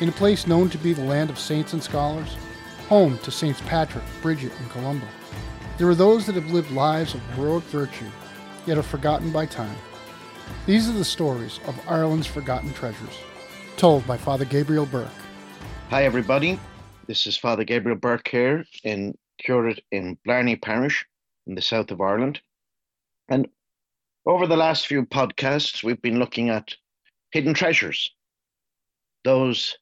in a place known to be the land of saints and scholars, home to Saints Patrick, Bridget, and Columba. There are those that have lived lives of heroic virtue, yet are forgotten by time. These are the stories of Ireland's forgotten treasures, told by Father Gabriel Burke. Hi, everybody. This is Father Gabriel Burke here in curate in Blarney Parish in the south of Ireland. And over the last few podcasts, we've been looking at hidden treasures, those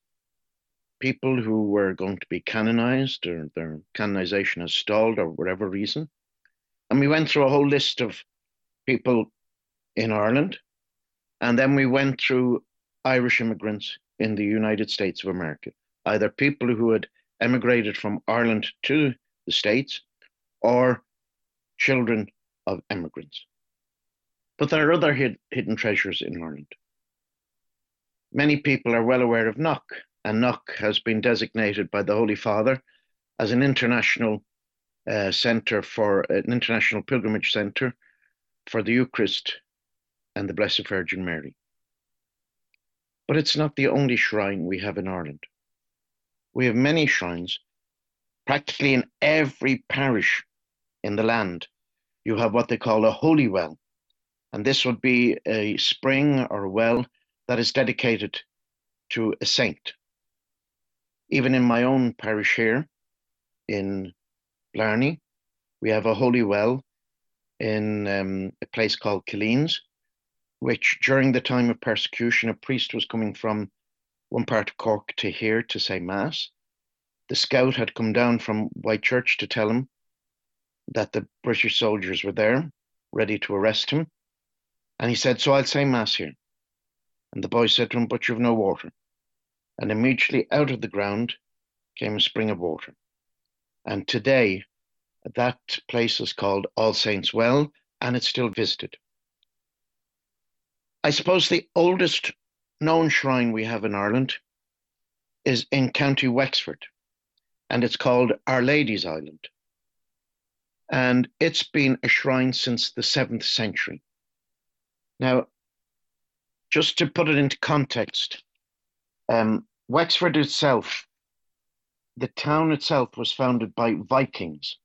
people who were going to be canonized or their canonization has stalled or whatever reason. And we went through a whole list of people in Ireland. And then we went through Irish immigrants in the United States of America, either people who had emigrated from Ireland to the States or children of immigrants. But there are other hid- hidden treasures in Ireland. Many people are well aware of Knock, and has been designated by the Holy Father as an international uh, center for an international pilgrimage center for the Eucharist and the Blessed Virgin Mary. But it's not the only shrine we have in Ireland. We have many shrines. Practically in every parish in the land, you have what they call a holy well. And this would be a spring or a well that is dedicated to a saint. Even in my own parish here in Blarney, we have a holy well in um, a place called Killeens, which during the time of persecution, a priest was coming from one part of Cork to here to say Mass. The scout had come down from Whitechurch to tell him that the British soldiers were there, ready to arrest him. And he said, So I'll say Mass here. And the boy said to him, But you've no water. And immediately out of the ground came a spring of water. And today, that place is called All Saints Well, and it's still visited. I suppose the oldest known shrine we have in Ireland is in County Wexford, and it's called Our Lady's Island. And it's been a shrine since the seventh century. Now, just to put it into context, um, Wexford itself, the town itself was founded by Vikings.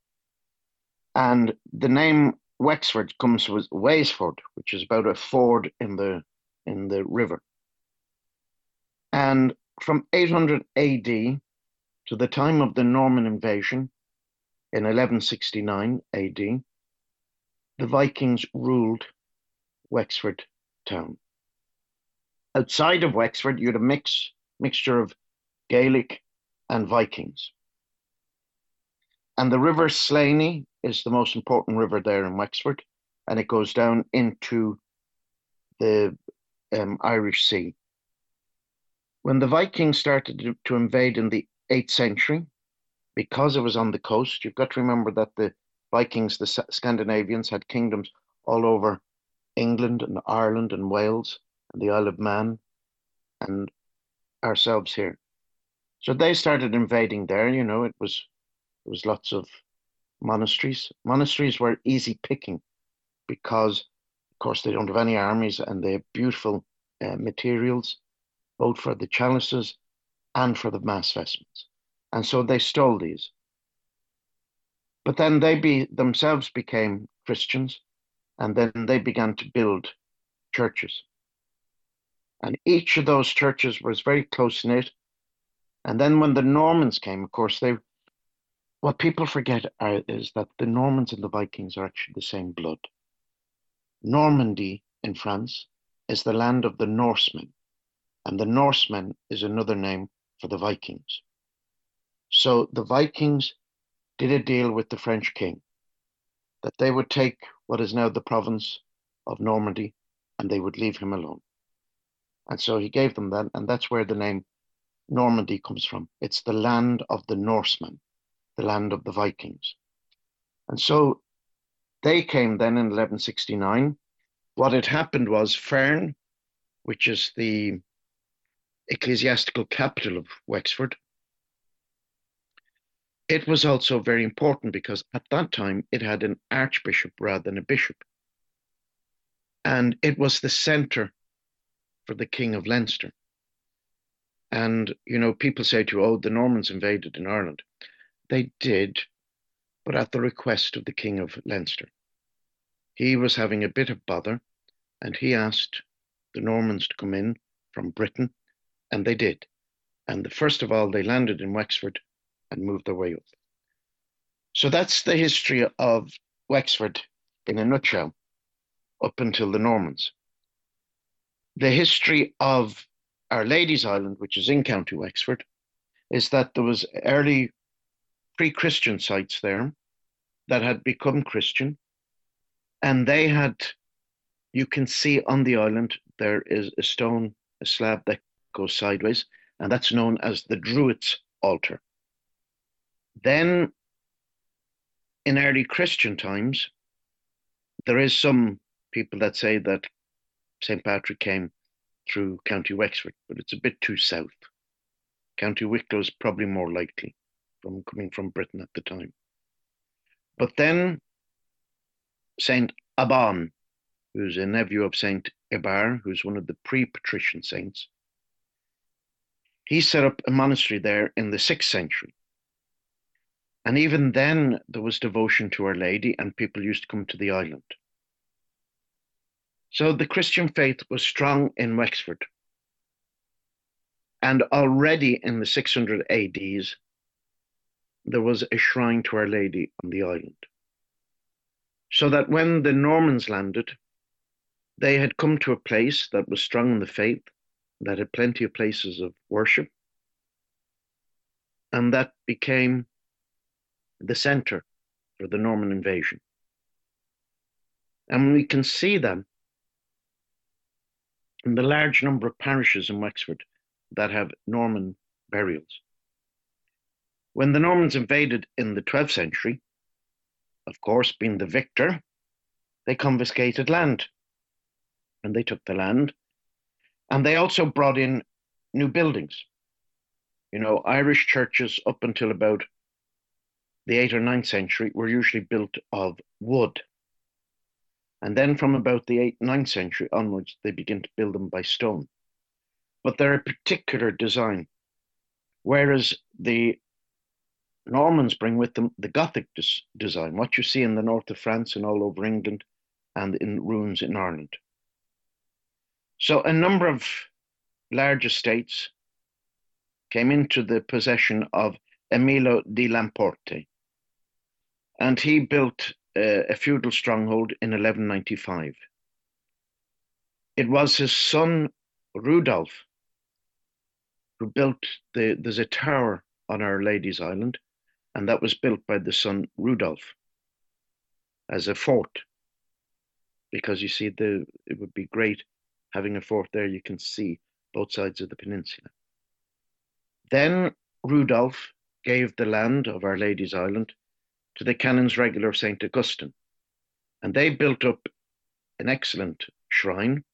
And the name Wexford comes with Waysford, which is about a ford in the in the river. And from 800 AD to the time of the Norman invasion in 1169 AD, the Vikings ruled Wexford town. Outside of Wexford, you had a mix mixture of Gaelic and Vikings. And the River Slaney is the most important river there in Wexford, and it goes down into the um, Irish Sea. When the Vikings started to, to invade in the 8th century, because it was on the coast, you've got to remember that the Vikings, the Scandinavians, had kingdoms all over England and Ireland and Wales and the Isle of Man and ourselves here. So they started invading there. You know, it was it was lots of monasteries. Monasteries were easy picking because, of course, they don't have any armies and they have beautiful uh, materials, both for the chalices and for the mass vestments. And so they stole these. But then they be, themselves became Christians, and then they began to build churches. And each of those churches was very close knit. And then when the Normans came, of course, they what people forget are, is that the Normans and the Vikings are actually the same blood. Normandy in France is the land of the Norsemen, and the Norsemen is another name for the Vikings. So the Vikings did a deal with the French king that they would take what is now the province of Normandy and they would leave him alone. And so he gave them that, and that's where the name Normandy comes from. It's the land of the Norsemen, the land of the Vikings. And so they came then in 1169. What had happened was Ferns, which is the ecclesiastical capital of Wexford, it was also very important because at that time it had an archbishop rather than a bishop. And it was the center for the King of Leinster. And, you know, people say to you, oh, the Normans invaded in Ireland. They did, but at the request of the King of Leinster. He was having a bit of bother, and he asked the Normans to come in from Britain, and they did. And the first of all, they landed in Wexford and moved their way up. So that's the history of Wexford in a nutshell, up until the Normans. The history of Our Lady's Island, which is in County Wexford, is that there was early pre-Christian sites there that had become Christian, and they had, you can see on the island, there is a stone, a slab that goes sideways, and that's known as the Druids' altar. Then, in early Christian times, there is some people that say that St. Patrick came through County Wexford, but it's a bit too south. County Wicklow is probably more likely from coming from Britain at the time. But then Saint Abban, who's a nephew of Saint Ibar, who's one of the pre-patrician saints, he set up a monastery there in the sixth century. And even then, there was devotion to Our Lady, and people used to come to the island. So the Christian faith was strong in Wexford. And already in the 600 ADs, there was a shrine to Our Lady on the island. So that when the Normans landed, they had come to a place that was strong in the faith, that had plenty of places of worship, and that became the center for the Norman invasion. And we can see that in the large number of parishes in Wexford that have Norman burials. When the Normans invaded in the 12th century, of course, being the victor, they confiscated land. And they took the land. And they also brought in new buildings. You know, Irish churches up until about the 8th or 9th century were usually built of wood. And then from about the 8th, 9th century onwards, they begin to build them by stone. But they're a particular design. Whereas the Normans bring with them the Gothic des- design, what you see in the north of France and all over England and in ruins in Ireland. So a number of large estates came into the possession of Emilio di Lamporte, and he built uh, a feudal stronghold in 1195. It was his son Rudolf who built the, there's a tower on Our Lady's Island and that was built by the son Rudolf as a fort. Because you see, the it would be great having a fort there. You can see both sides of the peninsula. Then Rudolf gave the land of Our Lady's Island to the Canons Regular of St. Augustine, and they built up an excellent shrine,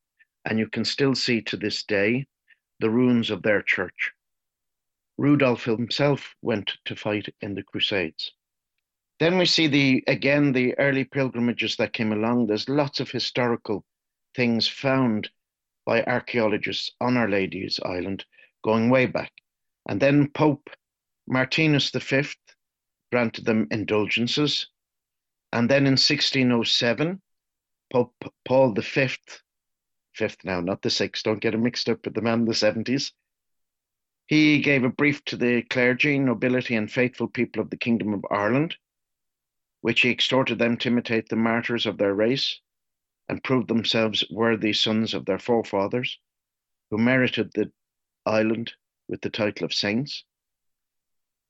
and you can still see to this day the ruins of their church. Rudolf himself went to fight in the Crusades. Then we see the again the early pilgrimages that came along. There's lots of historical things found by archaeologists on Our Lady's Island going way back. And then Pope Martinus V granted them indulgences. And then in 1607, Pope Paul V, fifth now, not the sixth, don't get him mixed up with the man in the 70s, he gave a brief to the clergy, nobility, and faithful people of the Kingdom of Ireland, which he exhorted them to imitate the martyrs of their race and prove themselves worthy sons of their forefathers, who merited the island with the title of saints.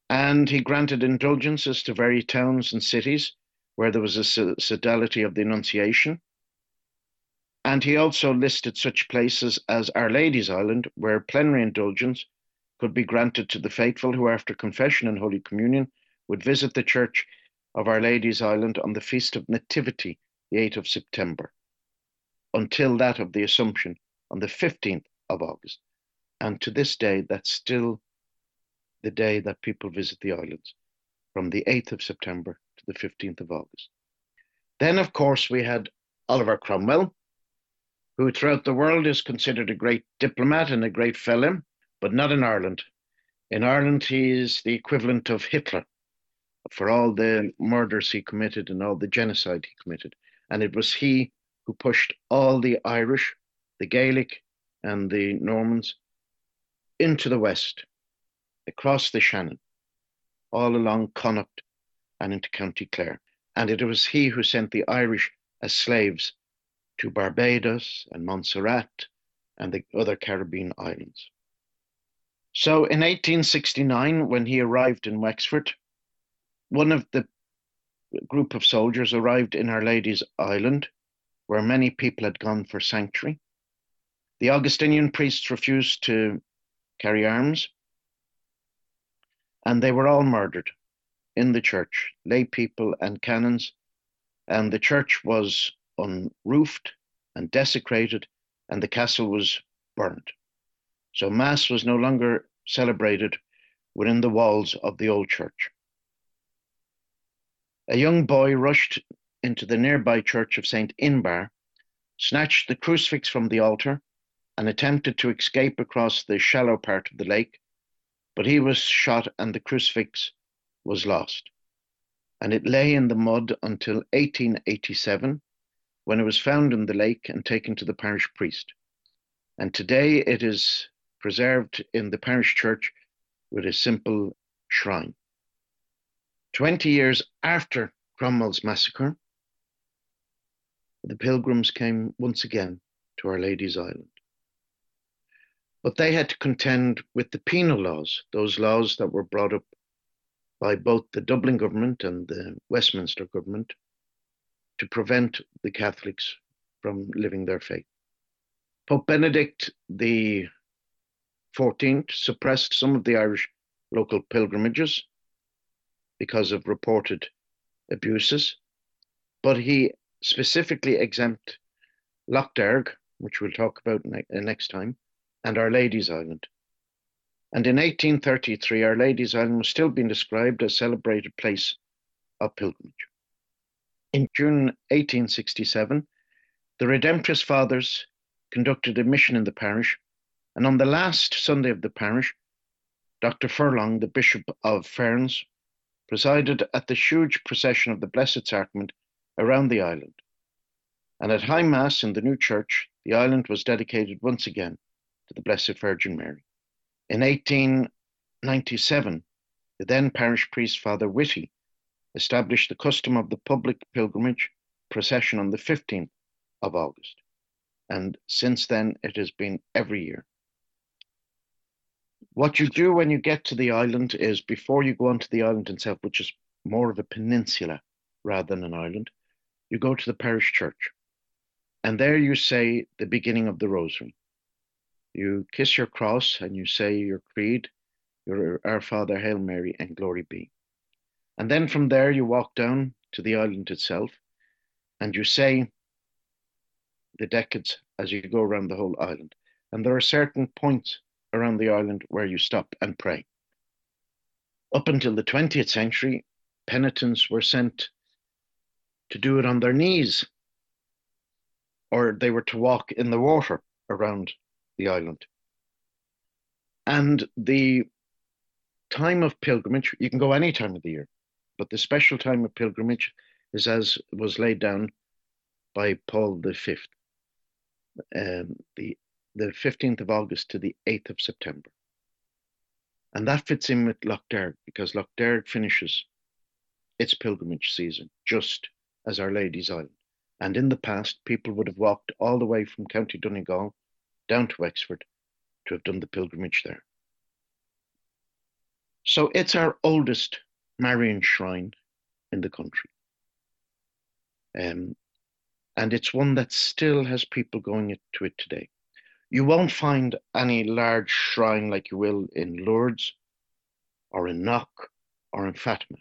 And he granted indulgences to various towns and cities where there was a sodality of the Annunciation. And he also listed such places as Our Lady's Island, where plenary indulgence could be granted to the faithful who, after confession and Holy Communion, would visit the Church of Our Lady's Island on the Feast of Nativity, the 8th of September, until that of the Assumption on the 15th of August. And to this day, that's still the day that people visit the islands, from the 8th of September to the 15th of August. Then, of course, we had Oliver Cromwell, who throughout the world is considered a great diplomat and a great fellow but not in Ireland. In Ireland, he is the equivalent of Hitler for all the murders he committed and all the genocide he committed. And it was he who pushed all the Irish, the Gaelic, and the Normans into the west, across the Shannon, all along Connacht and into County Clare. And it was he who sent the Irish as slaves to Barbados and Montserrat and the other Caribbean islands. So in 1869, when he arrived in Wexford, one of the group of soldiers arrived in Our Lady's Island, where many people had gone for sanctuary. The Augustinian priests refused to carry arms, and they were all murdered in the church, lay people and canons, and the church was unroofed and desecrated, and the castle was burned. So Mass was no longer celebrated within the walls of the old church. A young boy rushed into the nearby church of St. Inbar, snatched the crucifix from the altar, and attempted to escape across the shallow part of the lake, but he was shot and the crucifix was lost. And it lay in the mud until 1887, when it was found in the lake and taken to the parish priest. And today it is preserved in the parish church with a simple shrine. 20 years after Cromwell's massacre, the pilgrims came once again to Our Lady's Island. But they had to contend with the penal laws, those laws that were brought up by both the Dublin government and the Westminster government to prevent the Catholics from living their faith. Pope Benedict the 14th suppressed some of the Irish local pilgrimages because of reported abuses, but he specifically exempt Lough Derg, which we'll talk about ne- uh, next time, and Our Lady's Island. And in 1833, Our Lady's Island was still being described as a celebrated place of pilgrimage. In June 1867, the Redemptorist Fathers conducted a mission in the parish, and on the last Sunday of the parish, Dr. Furlong, the Bishop of Ferns, presided at the huge procession of the Blessed Sacrament around the island. And at High Mass in the new church, the island was dedicated once again to the Blessed Virgin Mary. In 1897, the then parish priest, Father Whitty, established the custom of the public pilgrimage procession on the 15th of August and since then it has been every year. What you do when you get to the island is before you go onto the island itself, which is more of a peninsula rather than an island, you go to the parish church. And there you say the beginning of the rosary. You kiss your cross and you say your creed, your Our Father, Hail Mary, and glory be. And then from there you walk down to the island itself and you say the decades as you go around the whole island. And there are certain points around the island where you stop and pray. Up until the 20th century, penitents were sent to do it on their knees, or they were to walk in the water around the island. And the time of pilgrimage, you can go any time of the year, but the special time of pilgrimage is as was laid down by Paul V um, the the 15th of August to the 8th of September. And that fits in with Lough Derg because Lough Derg finishes its pilgrimage season just as Our Lady's Island. And in the past, people would have walked all the way from County Donegal down to Wexford to have done the pilgrimage there. So it's our oldest Marian shrine in the country. Um, and it's one that still has people going to it today. You won't find any large shrine like you will in Lourdes or in Knock or in Fatima.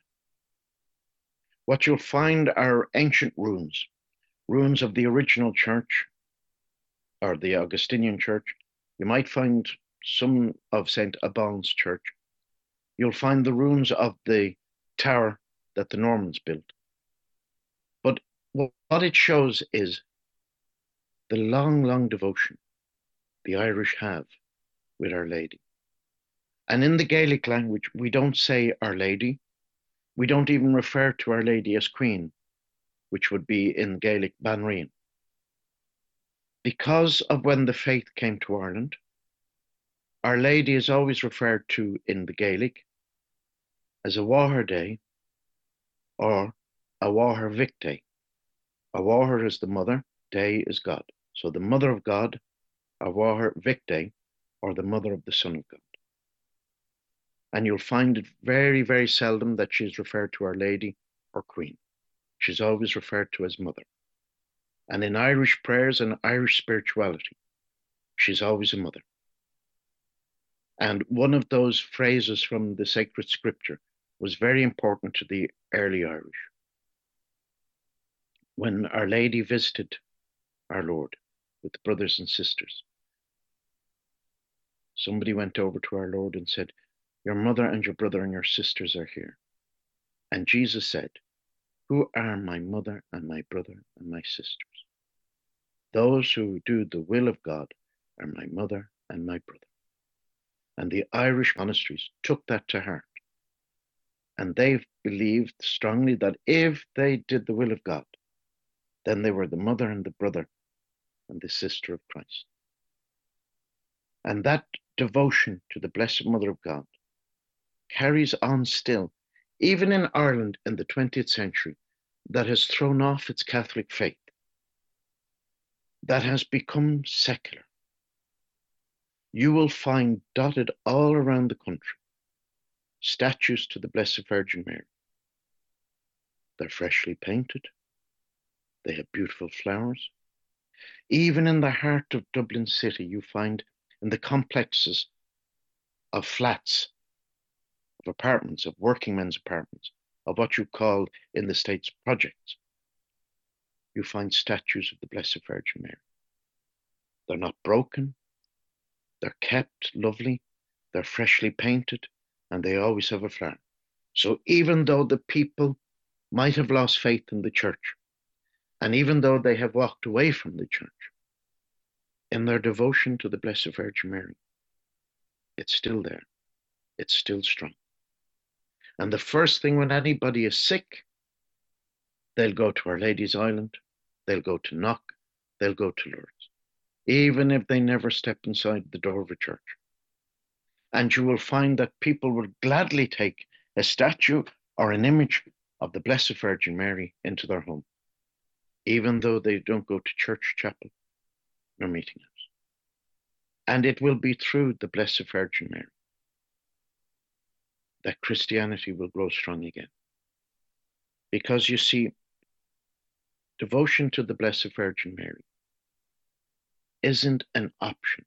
What you'll find are ancient ruins, ruins of the original church or the Augustinian church. You might find some of St. Alban's church. You'll find the ruins of the tower that the Normans built But what it shows is the long, long devotion the Irish have with Our Lady. And in the Gaelic language, we don't say Our Lady. We don't even refer to Our Lady as Queen, which would be in Gaelic Banreen. Because of when the faith came to Ireland, Our Lady is always referred to in the Gaelic as a Wahar Day or a Wahar Day. A Wahar is the mother, Day is God. So the mother of God, a Wahar Day, or the mother of the Son of God. And you'll find it very, very seldom that she's referred to Our Lady or Queen. She's always referred to as Mother. And in Irish prayers and Irish spirituality, she's always a mother. And one of those phrases from the sacred scripture was very important to the early Irish. When Our Lady visited our Lord with the brothers and sisters, somebody went over to our Lord and said, Your mother and your brother and your sisters are here. And Jesus said, Who are my mother and my brother and my sisters? Those who do the will of God are my mother and my brother. And the Irish monasteries took that to heart. And they believed strongly that if they did the will of God, then they were the mother and the brother and the sister of Christ. And that devotion to the Blessed Mother of God carries on still, even in Ireland in the 20th century, that has thrown off its Catholic faith, that has become secular. You will find dotted all around the country statues to the Blessed Virgin Mary. They're freshly painted, they have beautiful flowers. Even in the heart of Dublin City, you find in the complexes of flats, of apartments, of working men's apartments, of what you call in the States projects, you find statues of the Blessed Virgin Mary. They're not broken, they're kept lovely, they're freshly painted, and they always have a flower. So even though the people might have lost faith in the church, and even though they have walked away from the church, in their devotion to the Blessed Virgin Mary, it's still there. It's still strong. And the first thing when anybody is sick, they'll go to Our Lady's Island, they'll go to Knock, they'll go to Lourdes, even if they never step inside the door of a church. And you will find that people will gladly take a statue or an image of the Blessed Virgin Mary into their home, even though they don't go to church, chapel, nor meeting house. And it will be through the Blessed Virgin Mary that Christianity will grow strong again. Because you see, devotion to the Blessed Virgin Mary isn't an option,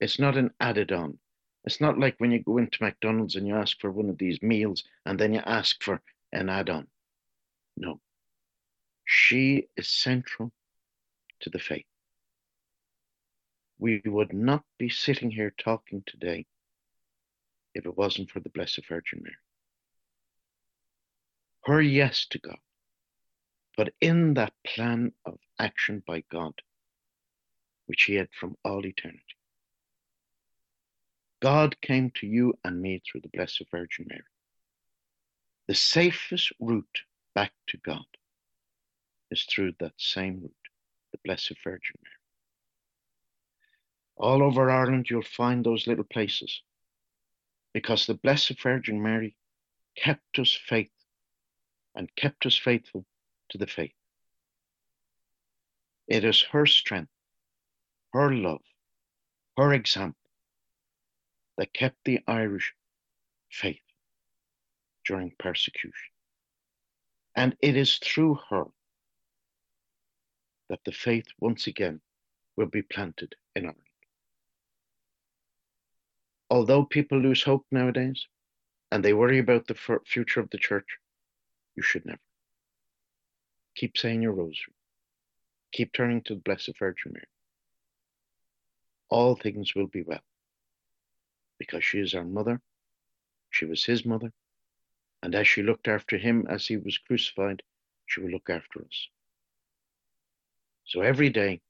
it's not an added on. It's not like when you go into McDonald's and you ask for one of these meals and then you ask for an add on. No. She is central to the faith. We would not be sitting here talking today if it wasn't for the Blessed Virgin Mary. Her yes to God, but in that plan of action by God, which He had from all eternity. God came to you and me through the Blessed Virgin Mary. The safest route back to God is through that same route, the Blessed Virgin Mary. All over Ireland, you'll find those little places because the Blessed Virgin Mary kept us faith and kept us faithful to the faith. It is her strength, her love, her example that kept the Irish faith during persecution. And it is through her that the faith once again will be planted in Ireland. Although people lose hope nowadays and they worry about the future of the church, you should never. Keep saying your rosary. Keep turning to the Blessed Virgin Mary. All things will be well because she is our mother. She was his mother. And as she looked after him as he was crucified, she will look after us. So every day,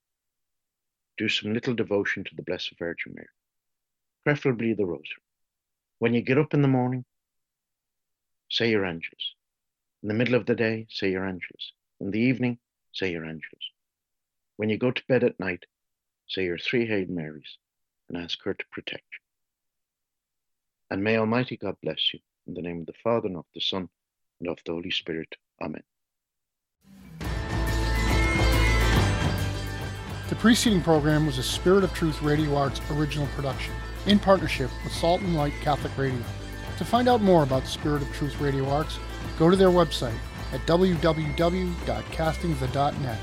do some little devotion to the Blessed Virgin Mary preferably the rosary. When you get up in the morning, say your Angelus. In the middle of the day, say your Angelus. In the evening, say your Angelus. When you go to bed at night, say your three Hail Marys and ask her to protect you. And may Almighty God bless you. In the name of the Father, and of the Son, and of the Holy Spirit. Amen. The preceding program was a Spirit of Truth Radio Arts original production in partnership with Salt and Light Catholic Radio. To find out more about Spirit of Truth Radio Arts, go to their website at www.castingthe.net